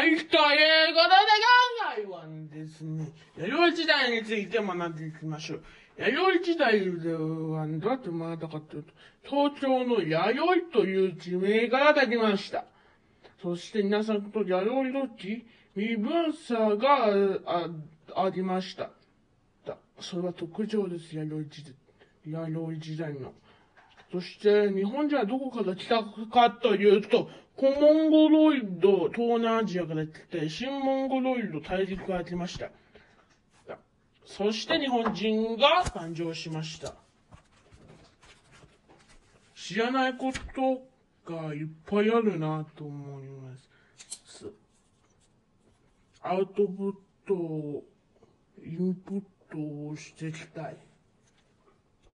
はい、ということで今回はですね、弥生時代について学んでいきましょう。弥生時代ではどうやって学んだかというと、東京の弥生という地名からできました。そして皆さんと弥生土地、身分差がありました。それは特徴です、弥生時代弥生時代の。そして、日本人はどこから来たかというと、古モンゴロイド、東南アジアから来て、新モンゴロイド大陸から来ました。そして日本人が誕生しました。知らないことがいっぱいあるなと思います。アウトプット、インプットをしていきたい。